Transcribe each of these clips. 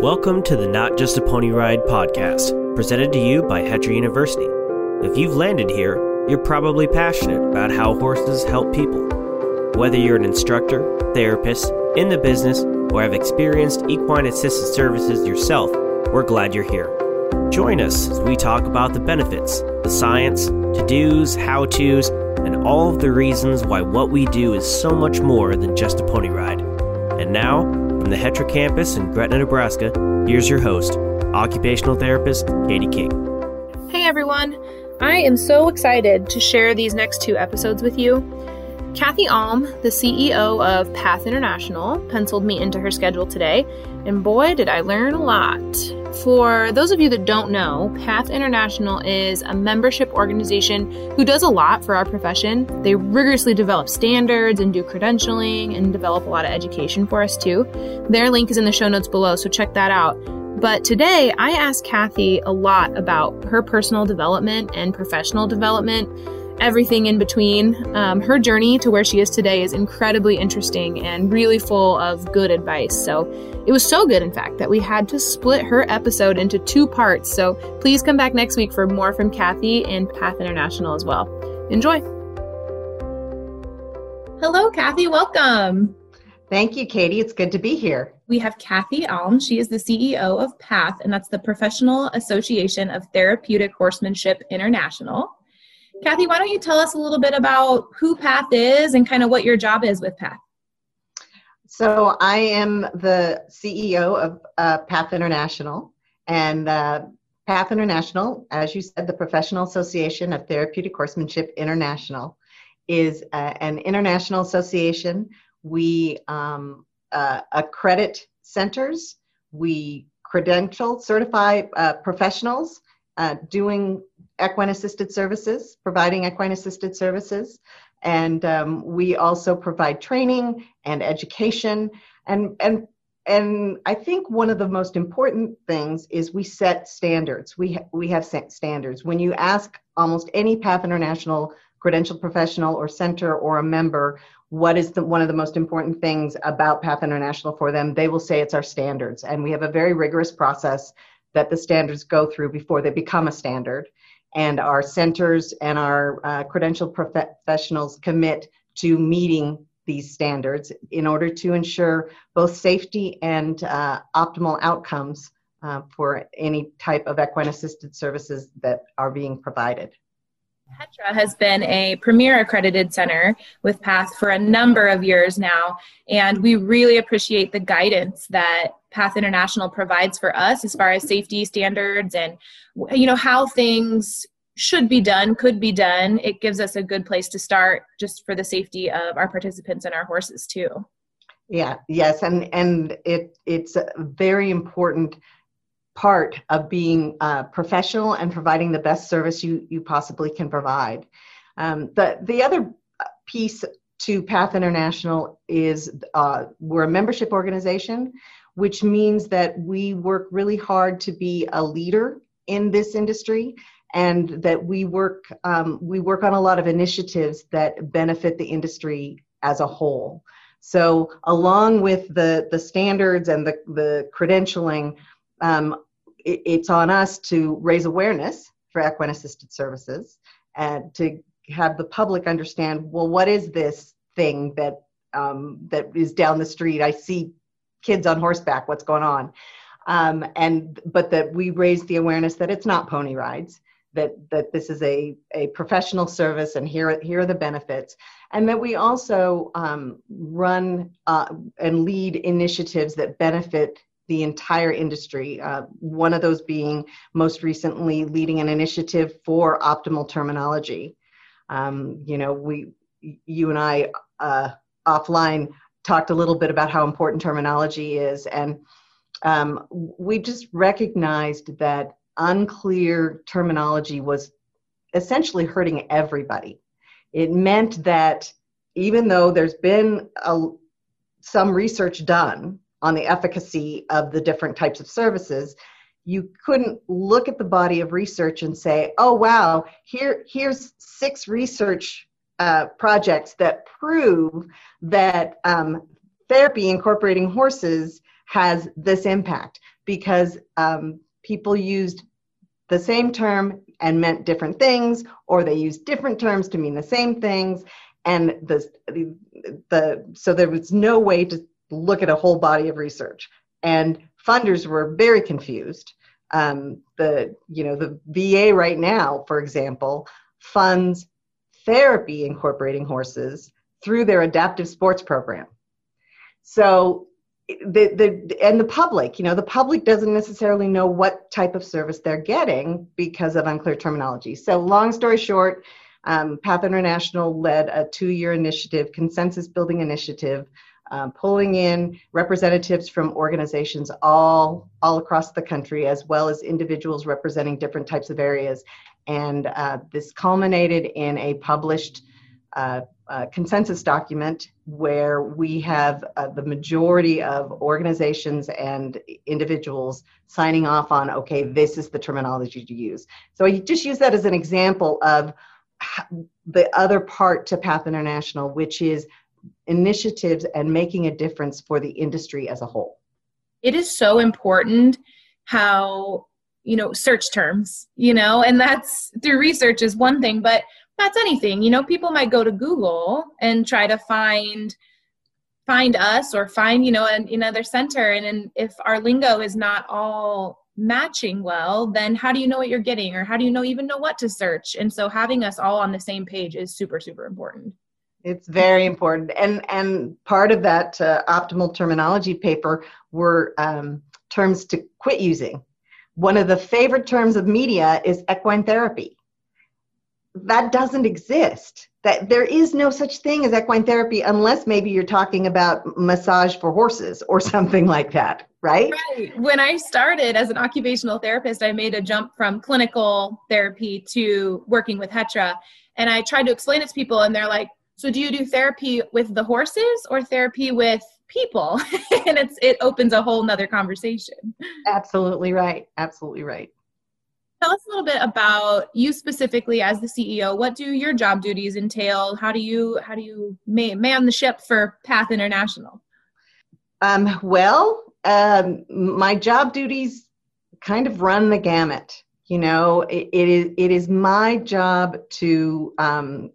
Welcome to the Not Just a Pony Ride podcast, presented to you by Hetra University. If you've landed here, you're probably passionate about how horses help people. Whether you're an instructor, therapist, in the business, or have experienced equine assisted services yourself, we're glad you're here. Join us as we talk about the benefits, the science, to dos, how to's, and all of the reasons why what we do is so much more than just a pony ride. And now, from the Hetra campus in Gretna, Nebraska, here's your host, occupational therapist Katie King. Hey everyone! I am so excited to share these next two episodes with you. Kathy Alm, the CEO of Path International, penciled me into her schedule today, and boy, did I learn a lot. For those of you that don't know, Path International is a membership organization who does a lot for our profession. They rigorously develop standards and do credentialing and develop a lot of education for us too. Their link is in the show notes below, so check that out. But today, I asked Kathy a lot about her personal development and professional development everything in between. Um, her journey to where she is today is incredibly interesting and really full of good advice. So it was so good, in fact, that we had to split her episode into two parts. So please come back next week for more from Kathy and Path International as well. Enjoy. Hello, Kathy. Welcome. Thank you, Katie. It's good to be here. We have Kathy Alm. She is the CEO of PATH, and that's the Professional Association of Therapeutic Horsemanship International. Kathy, why don't you tell us a little bit about who PATH is and kind of what your job is with PATH? So, I am the CEO of uh, PATH International, and uh, PATH International, as you said, the Professional Association of Therapeutic Horsemanship International, is uh, an international association. We um, uh, accredit centers, we credential, certify uh, professionals uh, doing equine assisted services, providing equine assisted services. And um, we also provide training and education. And, and, and I think one of the most important things is we set standards. We, ha- we have set standards. When you ask almost any PATH International credentialed professional or center or a member what is the, one of the most important things about PATH International for them, they will say it's our standards. And we have a very rigorous process that the standards go through before they become a standard. And our centers and our uh, credentialed professionals commit to meeting these standards in order to ensure both safety and uh, optimal outcomes uh, for any type of equine assisted services that are being provided. Hetra has been a premier accredited center with PATH for a number of years now, and we really appreciate the guidance that PATH International provides for us as far as safety standards and you know how things should be done, could be done. It gives us a good place to start just for the safety of our participants and our horses too. Yeah, yes, and and it it's very important part of being uh, professional and providing the best service you, you possibly can provide. Um, the, the other piece to PATH International is uh, we're a membership organization, which means that we work really hard to be a leader in this industry and that we work um, we work on a lot of initiatives that benefit the industry as a whole. So along with the the standards and the the credentialing, um, it, it's on us to raise awareness for equine assisted services and to have the public understand well what is this thing that um, that is down the street? I see kids on horseback. What's going on? Um, and but that we raise the awareness that it's not pony rides that that this is a, a professional service and here here are the benefits. And that we also um, run uh, and lead initiatives that benefit the entire industry. Uh, one of those being most recently leading an initiative for optimal terminology. Um, you know, we, you and I uh, offline talked a little bit about how important terminology is, and um, we just recognized that unclear terminology was essentially hurting everybody. It meant that even though there's been a, some research done on the efficacy of the different types of services you couldn't look at the body of research and say oh wow here here's six research uh, projects that prove that um, therapy incorporating horses has this impact because um, people used the same term and meant different things, or they used different terms to mean the same things. And the, the, so there was no way to look at a whole body of research. And funders were very confused. Um, the you know the VA right now, for example, funds therapy incorporating horses through their adaptive sports program. So the, the and the public you know the public doesn't necessarily know what type of service they're getting because of unclear terminology so long story short um, path international led a two-year initiative consensus building initiative um, pulling in representatives from organizations all all across the country as well as individuals representing different types of areas. And uh, this culminated in a published uh, uh, consensus document where we have uh, the majority of organizations and individuals signing off on okay this is the terminology to use. So i just use that as an example of the other part to path international which is initiatives and making a difference for the industry as a whole. It is so important how you know search terms you know and that's through research is one thing but that's anything. You know people might go to google and try to find find us or find you know an, another center. And, and if our lingo is not all matching well then how do you know what you're getting or how do you know even know what to search? And so having us all on the same page is super super important it's very important. And and part of that uh, optimal terminology paper were um, terms to quit using. One of the favorite terms of media is equine therapy. That doesn't exist. That there is no such thing as equine therapy unless maybe you're talking about massage for horses or something like that right? Right. When i started as an occupational therapist i made a jump from clinical therapy to working with hetra. And i tried to explain it to people and they're like so do you do therapy with the horses or therapy with people and it's it opens a whole nother conversation absolutely right absolutely right Tell us a little bit about you specifically as the CEO. What do your job duties entail? How do you how do you man the ship for Path International? Um, well, um, my job duties kind of run the gamut. You know, it, it is it is my job to um,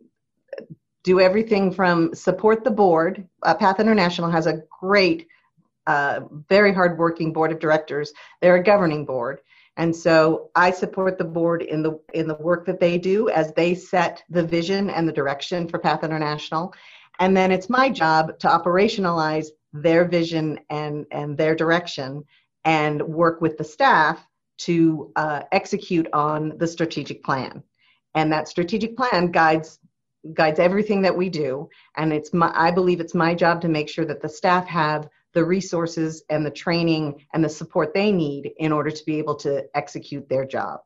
do everything from support the board. Uh, Path International has a great, uh, very hardworking board of directors. They're a governing board and so I support the board in the in the work that they do as they set the vision and the direction for Path International. And then it's my job to operationalize their vision and, and their direction and work with the staff to uh, execute on the strategic plan. And that strategic plan guides guides everything that we do. And it's my I believe it's my job to make sure that the staff have the resources and the training and the support they need in order to be able to execute their job.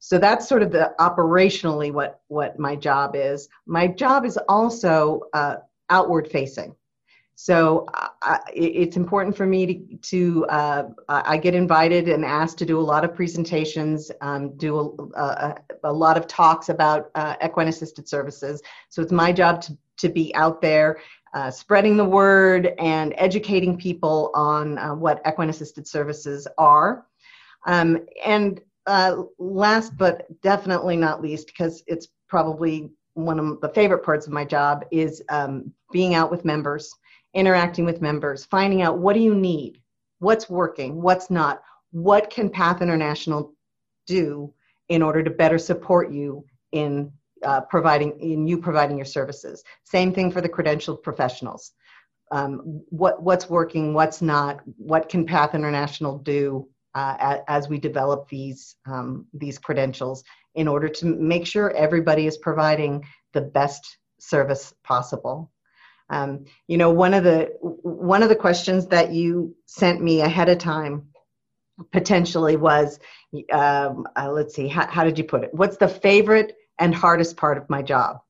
So that's sort of the operationally what, what my job is. My job is also uh, outward facing. So it's important for me to, to uh, I get invited and asked to do a lot of presentations, um, do a, a, a, lot of talks about uh, equine assisted services. So it's my job to, to be out there uh, spreading the word and educating people on uh, what equine assisted services are. Um, and uh, last but definitely not least, because it's probably one of the favorite parts of my job, is um, being out with members, interacting with members, finding out what do you need, what's working, what's not, what can Path International do in order to better support you in uh, providing in you providing your services. Same thing for the credentialed professionals. Um, what what's working, what's not, what can Path International do uh, as we develop these um, these credentials in order to make sure everybody is providing the best service possible. Um, you know, one of the one of the questions that you sent me ahead of time potentially was, um, uh, let's see, how, how did you put it? What's the favorite and hardest part of my job.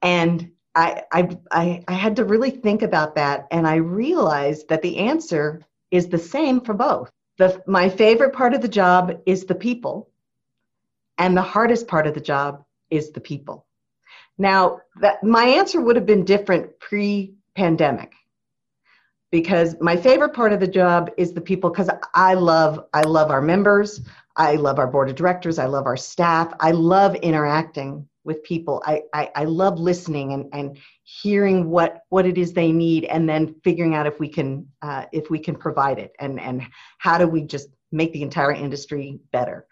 And I, I, I, I had to really think about that. And I realized that the answer is the same for both. The, my favorite part of the job is the people, and the hardest part of the job is the people. Now, that, my answer would have been different pre pandemic. because my favorite part of the job is the people because I love I love our members, I love our board of directors, I love our staff, I love interacting with people. I, I, I love listening and, and hearing what what it is they need and then figuring out if we can uh, if we can provide it and and how do we just make the entire industry better.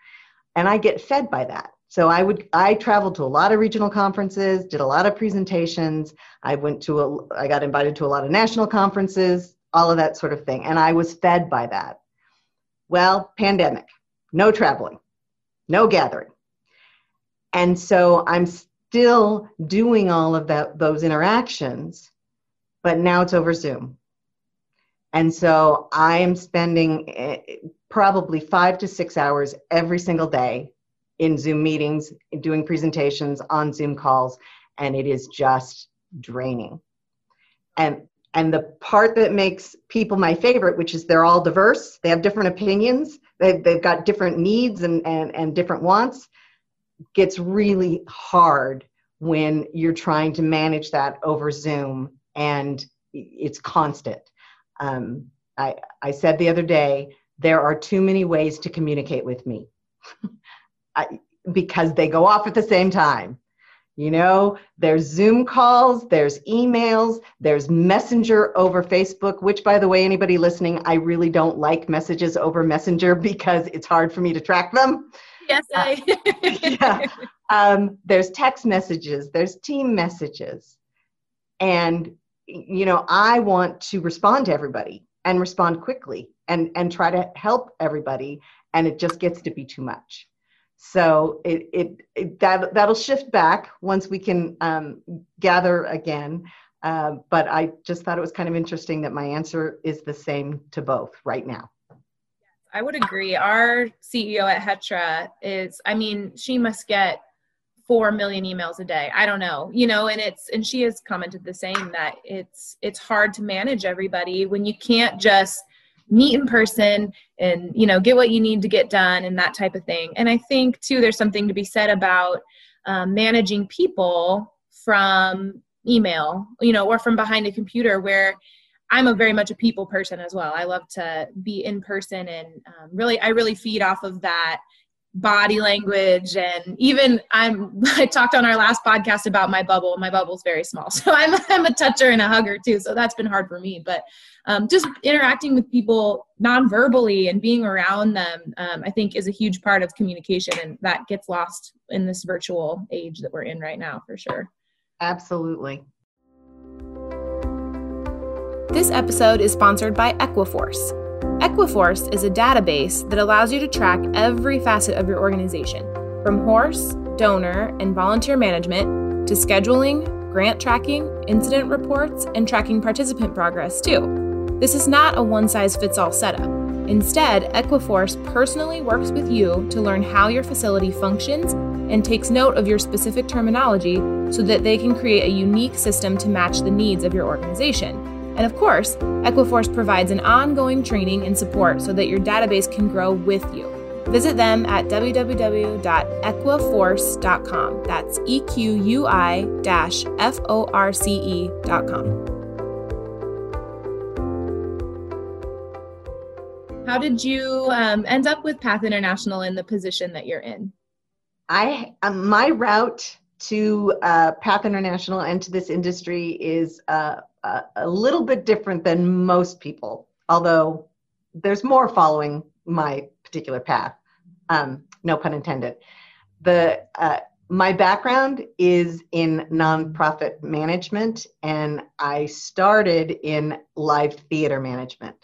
And I get fed by that. So I would I traveled to a lot of regional conferences, did a lot of presentations. I went to a I got invited to a lot of national conferences, all of that sort of thing, and I was fed by that. Well, pandemic, no traveling, no gathering. And so I'm still doing all of that those interactions, but now it's over Zoom. And so I am spending eh, probably 5 to 6 hours every single day in Zoom meetings, doing presentations on Zoom calls, and it is just draining. And and the part that makes people my favorite, which is they're all diverse, they have different opinions, they've, they've got different needs and, and, and different wants, gets really hard when you're trying to manage that over Zoom and it's constant. Um, I, I said the other day, there are too many ways to communicate with me. because they go off at the same time. You know, there's Zoom calls, there's emails, there's Messenger over Facebook, which, by the way, anybody listening, I really don't like messages over Messenger because it's hard for me to track them. Yes, I. Uh, yeah. Um, there's text messages, there's team messages. And, you know, I want to respond to everybody and respond quickly and, and try to help everybody. And it just gets to be too much. So it, it, it that that'll shift back once we can um, gather again. Uh, but I just thought it was kind of interesting that my answer is the same to both right now. I would agree. Our CEO at Hetra is, I mean, she must get four million emails a day. I don't know, you know, and it's and she has commented the same that it's it's hard to manage everybody when you can't just meet in person and you know get what you need to get done and that type of thing. And i think too there's something to be said about um, managing people from email you know or from behind a computer where i'm a very much a people person as well. I love to be in person and um, really i really feed off of that body language and even i'm i talked on our last podcast about my bubble. My bubble's very small so i'm i'm a toucher and a hugger too so that's been hard for me but um, just interacting with people non-verbally and being around them um, i think is a huge part of communication and that gets lost in this virtual age that we're in right now for sure. Absolutely. This episode is sponsored by equiforce Equiforce is a database that allows you to track every facet of your organization, from horse, donor, and volunteer management to scheduling, grant tracking, incident reports, and tracking participant progress, too. This is not a one size fits all setup. Instead, Equiforce personally works with you to learn how your facility functions and takes note of your specific terminology so that they can create a unique system to match the needs of your organization. And of course, Equiforce provides an ongoing training and support so that your database can grow with you. Visit them at www.equiforce.com. That's E Q U I F O R C E.com. How did you um, end up with Path International in the position that you're in? I um, my route to uh, Path International and to this industry is uh, a, little bit different than most people, although there's more following my particular path. Um, no pun intended. The uh, my background is in nonprofit management, and I started in live theater management.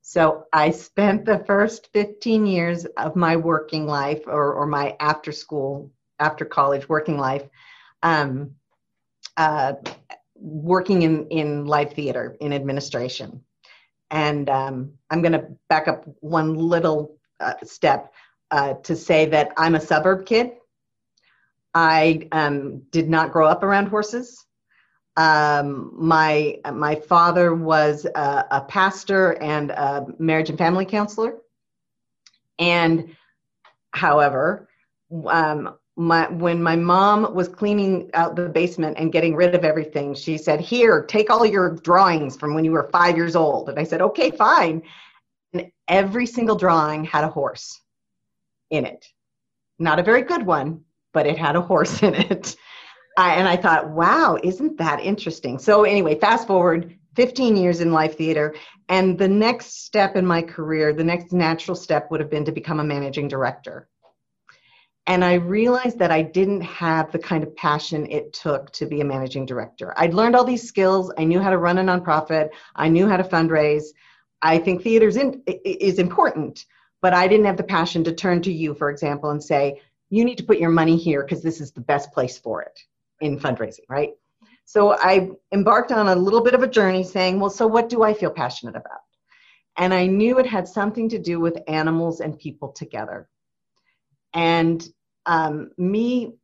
So I spent the first 15 years of my working life, or, or my after school, after college working life, um, uh, working in, in live theater in administration. And um, I'm going to back up one little uh, step uh, to say that I'm a suburb kid. I um, did not grow up around horses. Um, my my father was a, a, pastor and a marriage and family counselor. And however, um, my when my mom was cleaning out the basement and getting rid of everything she said here take all your drawings from when you were five years old. And i said okay fine. And every single drawing had a horse in it. Not a very good one but it had a horse in it. I, and i thought wow isn't that interesting? So anyway fast forward 15 years in live theater and the next step in my career the next natural step would have been to become a managing director and I realized that I didn't have the kind of passion it took to be a managing director. I'd learned all these skills. I knew how to run a nonprofit. I knew how to fundraise. I think theater is important, but I didn't have the passion to turn to you, for example, and say, you need to put your money here because this is the best place for it in fundraising, right? So I embarked on a little bit of a journey saying, well, so what do I feel passionate about? And I knew it had something to do with animals and people together. And um, me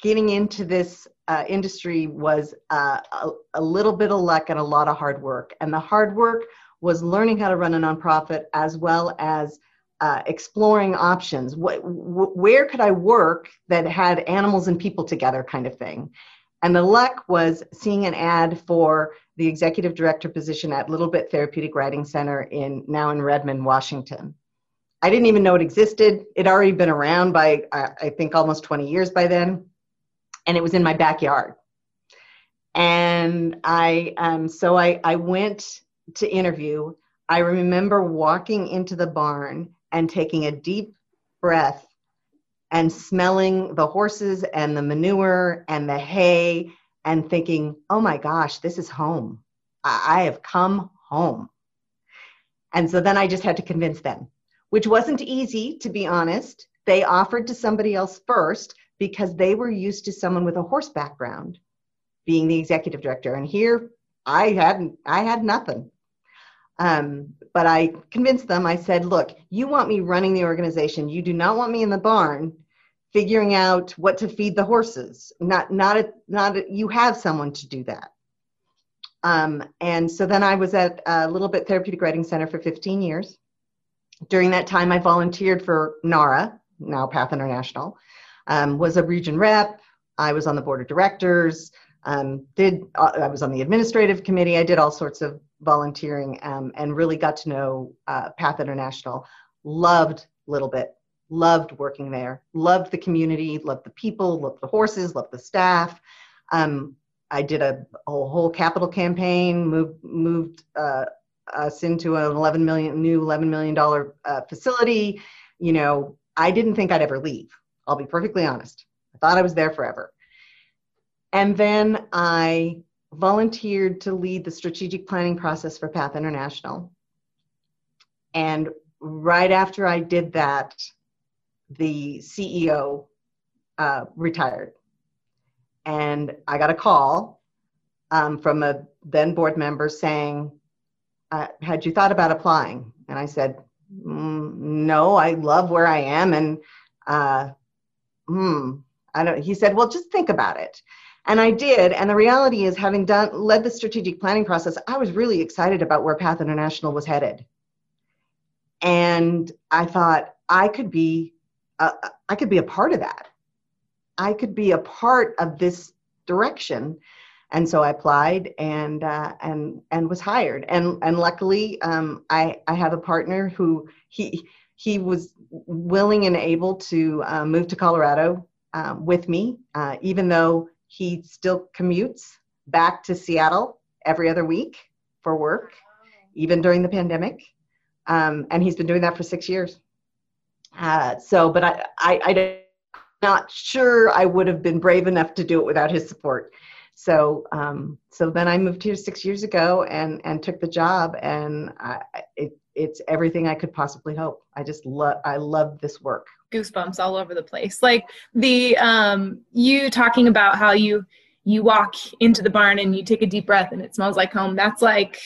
getting into this uh, industry was uh, a, a, little bit of luck and a lot of hard work. And the hard work was learning how to run a nonprofit as well as uh, exploring options. What, wh- where could I work that had animals and people together, kind of thing? And the luck was seeing an ad for the executive director position at Little Bit Therapeutic Riding Center in now in Redmond, Washington. I didn't even know it existed. It would already been around by I think almost 20 years by then, and it was in my backyard. And I um, so I I went to interview. I remember walking into the barn and taking a deep breath and smelling the horses and the manure and the hay and thinking, oh my gosh, this is home. I, I have come home. And so then I just had to convince them which wasn't easy, to be honest. They offered to somebody else first because they were used to someone with a horse background being the executive director. And here I hadn't, I had nothing. Um, but I convinced them, I said, look, you want me running the organization. You do not want me in the barn figuring out what to feed the horses. Not, not, a, not a, you have someone to do that. Um, and so then I was at a Little Bit Therapeutic Riding Center for 15 years during that time, I volunteered for NARHA, now PATH International, um, was a region rep. I was on the board of directors. Um, did uh, I was on the administrative committee. I did all sorts of volunteering um, and really got to know uh, PATH International. Loved Little Bit. Loved working there. Loved the community. Loved the people. Loved the horses. Loved the staff. Um, I did a, a, whole capital campaign. Moved moved uh, us into an 11 million new 11 million dollar uh, facility. You know i didn't think i'd ever leave. I'll be perfectly honest. I thought i was there forever. And then i volunteered to lead the strategic planning process for path international. And right after i did that the ceo uh, retired. And i got a call um, from a then board member saying uh, had you thought about applying? And I said, mm, no, I love where I am. And, uh, hmm, I don't, he said, well, just think about it. And I did. And the reality is, having done led the strategic planning process, I was really excited about where Path International was headed. And I thought I could be, uh, I could be a part of that. I could be a part of this direction and so I applied and uh, and and was hired. And and luckily, um, I I have a partner who he he was willing and able to uh, move to Colorado um, with me, uh, even though he still commutes back to Seattle every other week for work, even during the pandemic. Um, and he's been doing that for six years. Uh, so, but I, I, I'm not sure I would have been brave enough to do it without his support. So um, so then I moved here six years ago and and took the job, and I, it it's everything I could possibly hope. I just love I love this work. Goosebumps all over the place. Like the um, you talking about how you you walk into the barn and you take a deep breath and it smells like home. That's like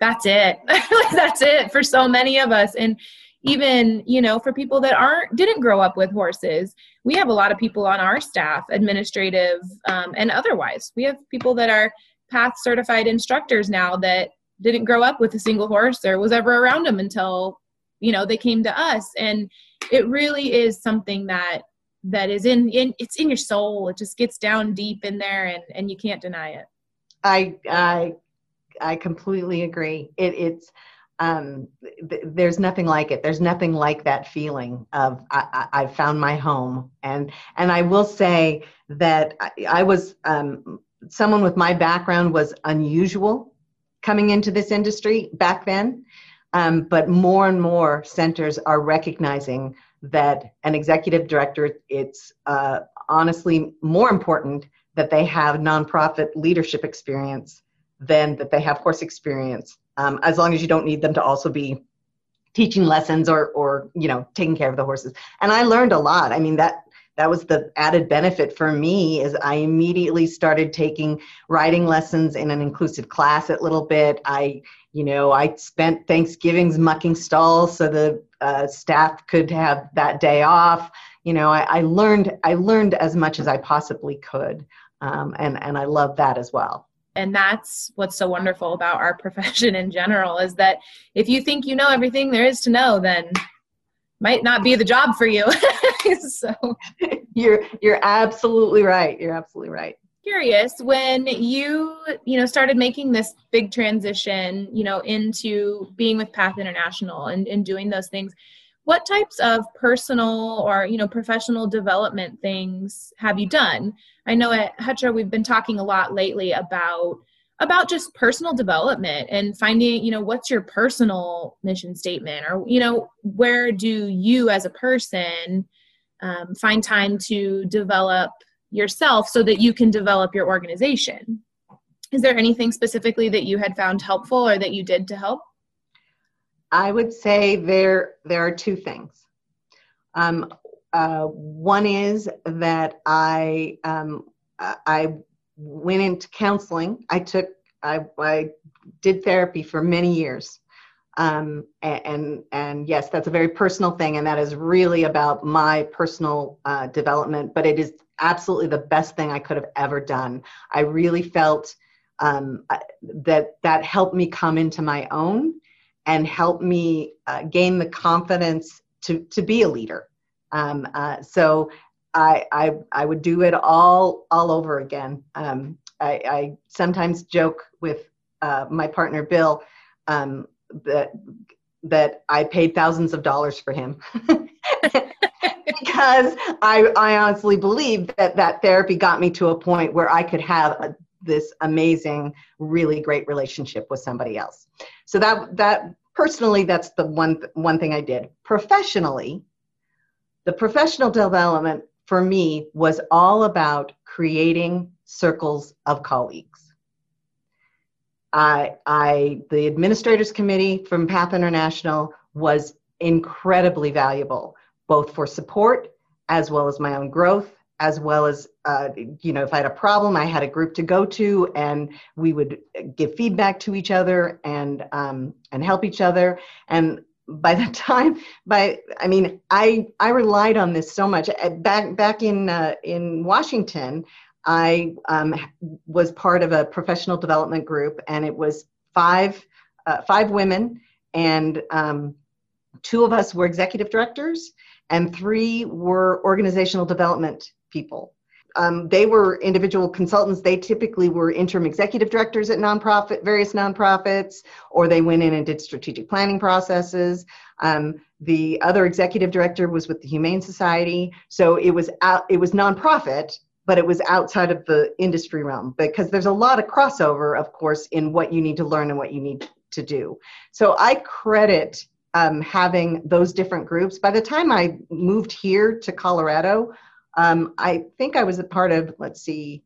that's it. that's it for so many of us. And even you know for people that aren't didn't grow up with horses we have a lot of people on our staff administrative um, and otherwise. We have people that are path certified instructors now that didn't grow up with a single horse or was ever around them until you know they came to us. And it really is something that that is in, in it's in your soul. It just gets down deep in there and and you can't deny it. I i i completely agree. It, it's um, th- there's nothing like it. There's nothing like that feeling of I, I, I found my home. And and I will say that I, I was um, someone with my background was unusual coming into this industry back then. Um, but more and more centers are recognizing that an executive director, it's uh, honestly more important that they have nonprofit leadership experience than that they have course experience, um, as long as you don't need them to also be teaching lessons or, or you know taking care of the horses. And I learned a lot. I mean that that was the added benefit for me is i immediately started taking riding lessons in an inclusive class a little bit i you know i spent thanksgivings mucking stalls so the uh, staff could have that day off you know I, I, learned i learned as much as i possibly could um, and and i love that as well and that's what's so wonderful about our profession in general is that if you think you know everything there is to know then might not be the job for you. So you're you're absolutely right. You're absolutely right. curious when you you know started making this big transition you know into being with path international and, and doing those things what types of personal or you know professional development things have you done? I know at Hetra we've been talking a lot lately about about just personal development and finding you know what's your personal mission statement or you know where do you as a person um, find time to develop yourself so that you can develop your organization? Is there anything specifically that you had found helpful or that you did to help i would say there there are two things um, uh, one is that i um, i went into counseling. I took, I, I did therapy for many years. Um, and, and, and yes, that's a very personal thing, and that is really about my personal uh, development. But it is absolutely the best thing I could have ever done. I really felt um, that that helped me come into my own and helped me uh, gain the confidence to to be a leader. Um, uh, so I, I, I would do it all all over again. Um, I, I, sometimes joke with uh, my partner Bill um, that that I paid thousands of dollars for him because I, I honestly believe that that therapy got me to a point where I could have a, this amazing, really great relationship with somebody else. So that that personally, that's the one one thing I did. Professionally, the professional development for me was all about creating circles of colleagues. I, I, the administrators committee from PATH International was incredibly valuable, both for support as well as my own growth, as well as, uh, you know, if I had a problem, I had a group to go to, and we would give feedback to each other and um, and help each other. And by the time by i mean i i relied on this so much uh, back back in uh, in washington i um, was part of a professional development group and it was five uh, five women and um, two of us were executive directors and three were organizational development people um, they were individual consultants. They typically were interim executive directors at nonprofit, various nonprofits, or they went in and did strategic planning processes. Um, the other executive director was with the Humane Society, so it was out, it was nonprofit, but it was outside of the industry realm because there's a lot of crossover, of course, in what you need to learn and what you need to do. So I credit um, having those different groups. By the time I moved here to Colorado, um, I think I was a part of, let's see,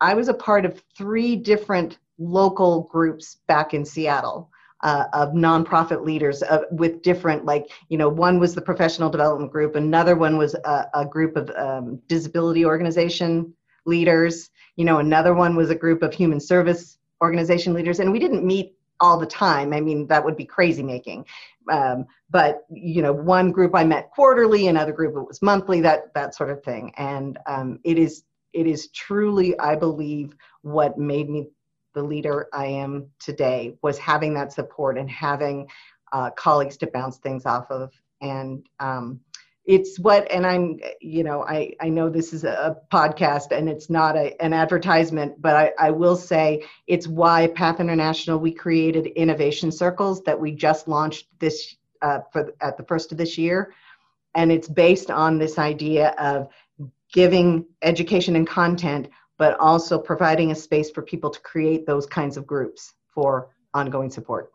I was a part of three different local groups back in Seattle. Uh, of nonprofit leaders uh, with different like you know one was the professional development group another one was a, a group of um, disability organization leaders you know another one was a group of human service organization leaders and we didn't meet all the time. I mean that would be crazy making. Um, but you know one group i met quarterly another group it was monthly that that sort of thing. And um, it is it is truly i believe what made me the leader i am today was having that support and having uh, colleagues to bounce things off of. And um, it's what and i'm you know i i know this is a podcast and it's not a, an advertisement but I, I will say it's why path international we created innovation circles that we just launched this uh, for at the first of this year and it's based on this idea of giving education and content but also providing a space for people to create those kinds of groups for ongoing support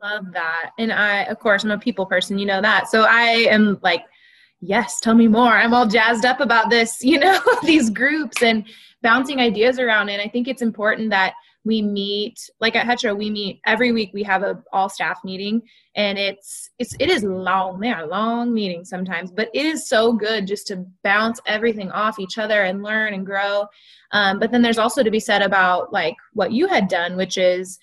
I love that. And I, of course, I'm a people person, you know that. So I am like yes, tell me more. I'm all jazzed up about this, you know, these groups and bouncing ideas around. And I think it's important that we meet like at Hetra, we meet every week. We have a all staff meeting, and it's it's it is long. They are long meetings sometimes, but it is so good just to bounce everything off each other and learn and grow. Um, but then there's also to be said about like what you had done, which is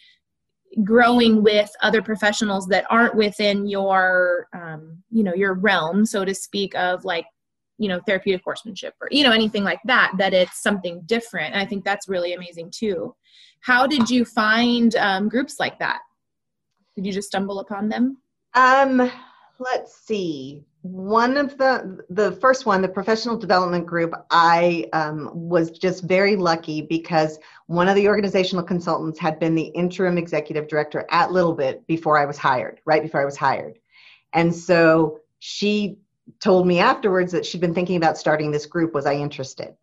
growing with other professionals that aren't within your um, you know your realm so to speak of like you know therapeutic horsemanship or you know anything like that that it's something different. And i think that's really amazing too. How did you find um, groups like that? Did you just stumble upon them? Um let's see. One of the the first one the professional development group i um, was just very lucky because one of the organizational consultants had been the interim executive director at little bit before i was hired right before i was hired. And so she told me afterwards that she'd been thinking about starting this group was i interested?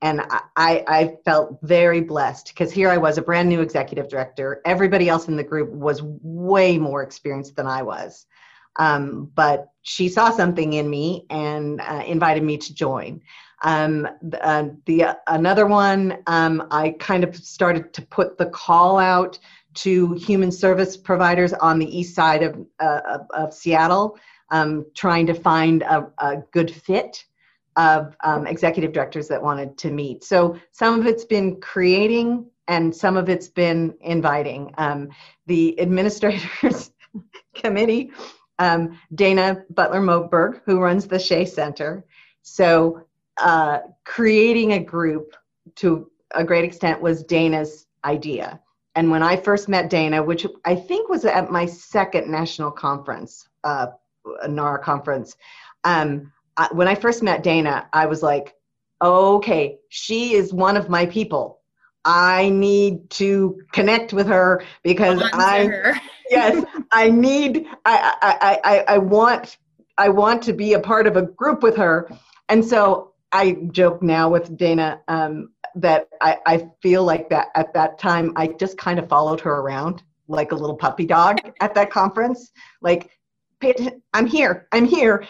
And i i felt very blessed because here i was a brand new executive director. Everybody else in the group was way more experienced than i was um, but she saw something in me and uh, invited me to join. Um, uh, the uh, another one, um, I kind of started to put the call out to human service providers on the east side of, uh, of, Seattle, um, trying to find a, a good fit of um, executive directors that wanted to meet. So some of it's been creating and some of it's been inviting. Um, the administrators committee um, Dana Butler Moberg, who runs the Shea Center. So, uh, creating a group to a great extent was Dana's idea. And when I first met Dana, which I think was at my second national conference, uh, NARHA conference, um, I, when I first met Dana, I was like, okay, she is one of my people. I need to connect with her because I her. yes, I need I, I I I want I want to be a part of a group with her. And so I joke now with Dana um, that I, I feel like that at that time I just kind of followed her around like a little puppy dog at that conference. Like I'm here. I'm here.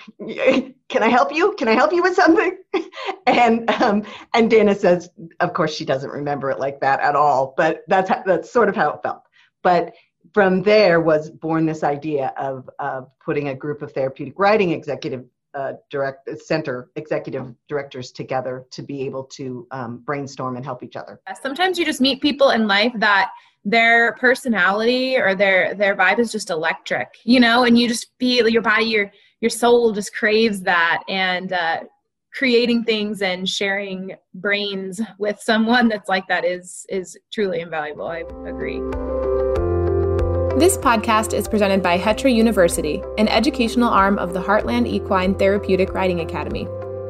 Can I help you? Can I help you with something? And um, and Dana says, of course, she doesn't remember it like that at all. But that's how, that's sort of how it felt. But from there was born this idea of of putting a group of therapeutic riding executive uh, direct center executive directors together to be able to um, brainstorm and help each other. Sometimes you just meet people in life that their personality or their their vibe is just electric you know and you just feel your body your your soul just craves that and uh, creating things and sharing brains with someone that's like that is is truly invaluable i agree this podcast is presented by Hetra University, an educational arm of the Heartland Equine Therapeutic Riding Academy.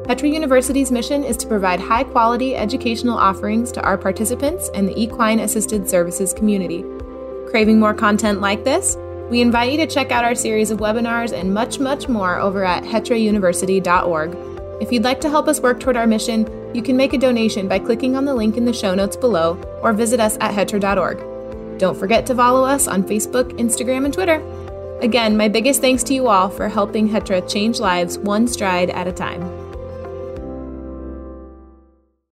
Hetra University's mission is to provide high quality educational offerings to our participants and the equine assisted services community. Craving more content like this? We invite you to check out our series of webinars and much, much more over at hetrauniversity.org. If you'd like to help us work toward our mission, you can make a donation by clicking on the link in the show notes below or visit us at hetra.org. Don't forget to follow us on Facebook, Instagram, and Twitter. Again, my biggest thanks to you all for helping Hetra change lives one stride at a time.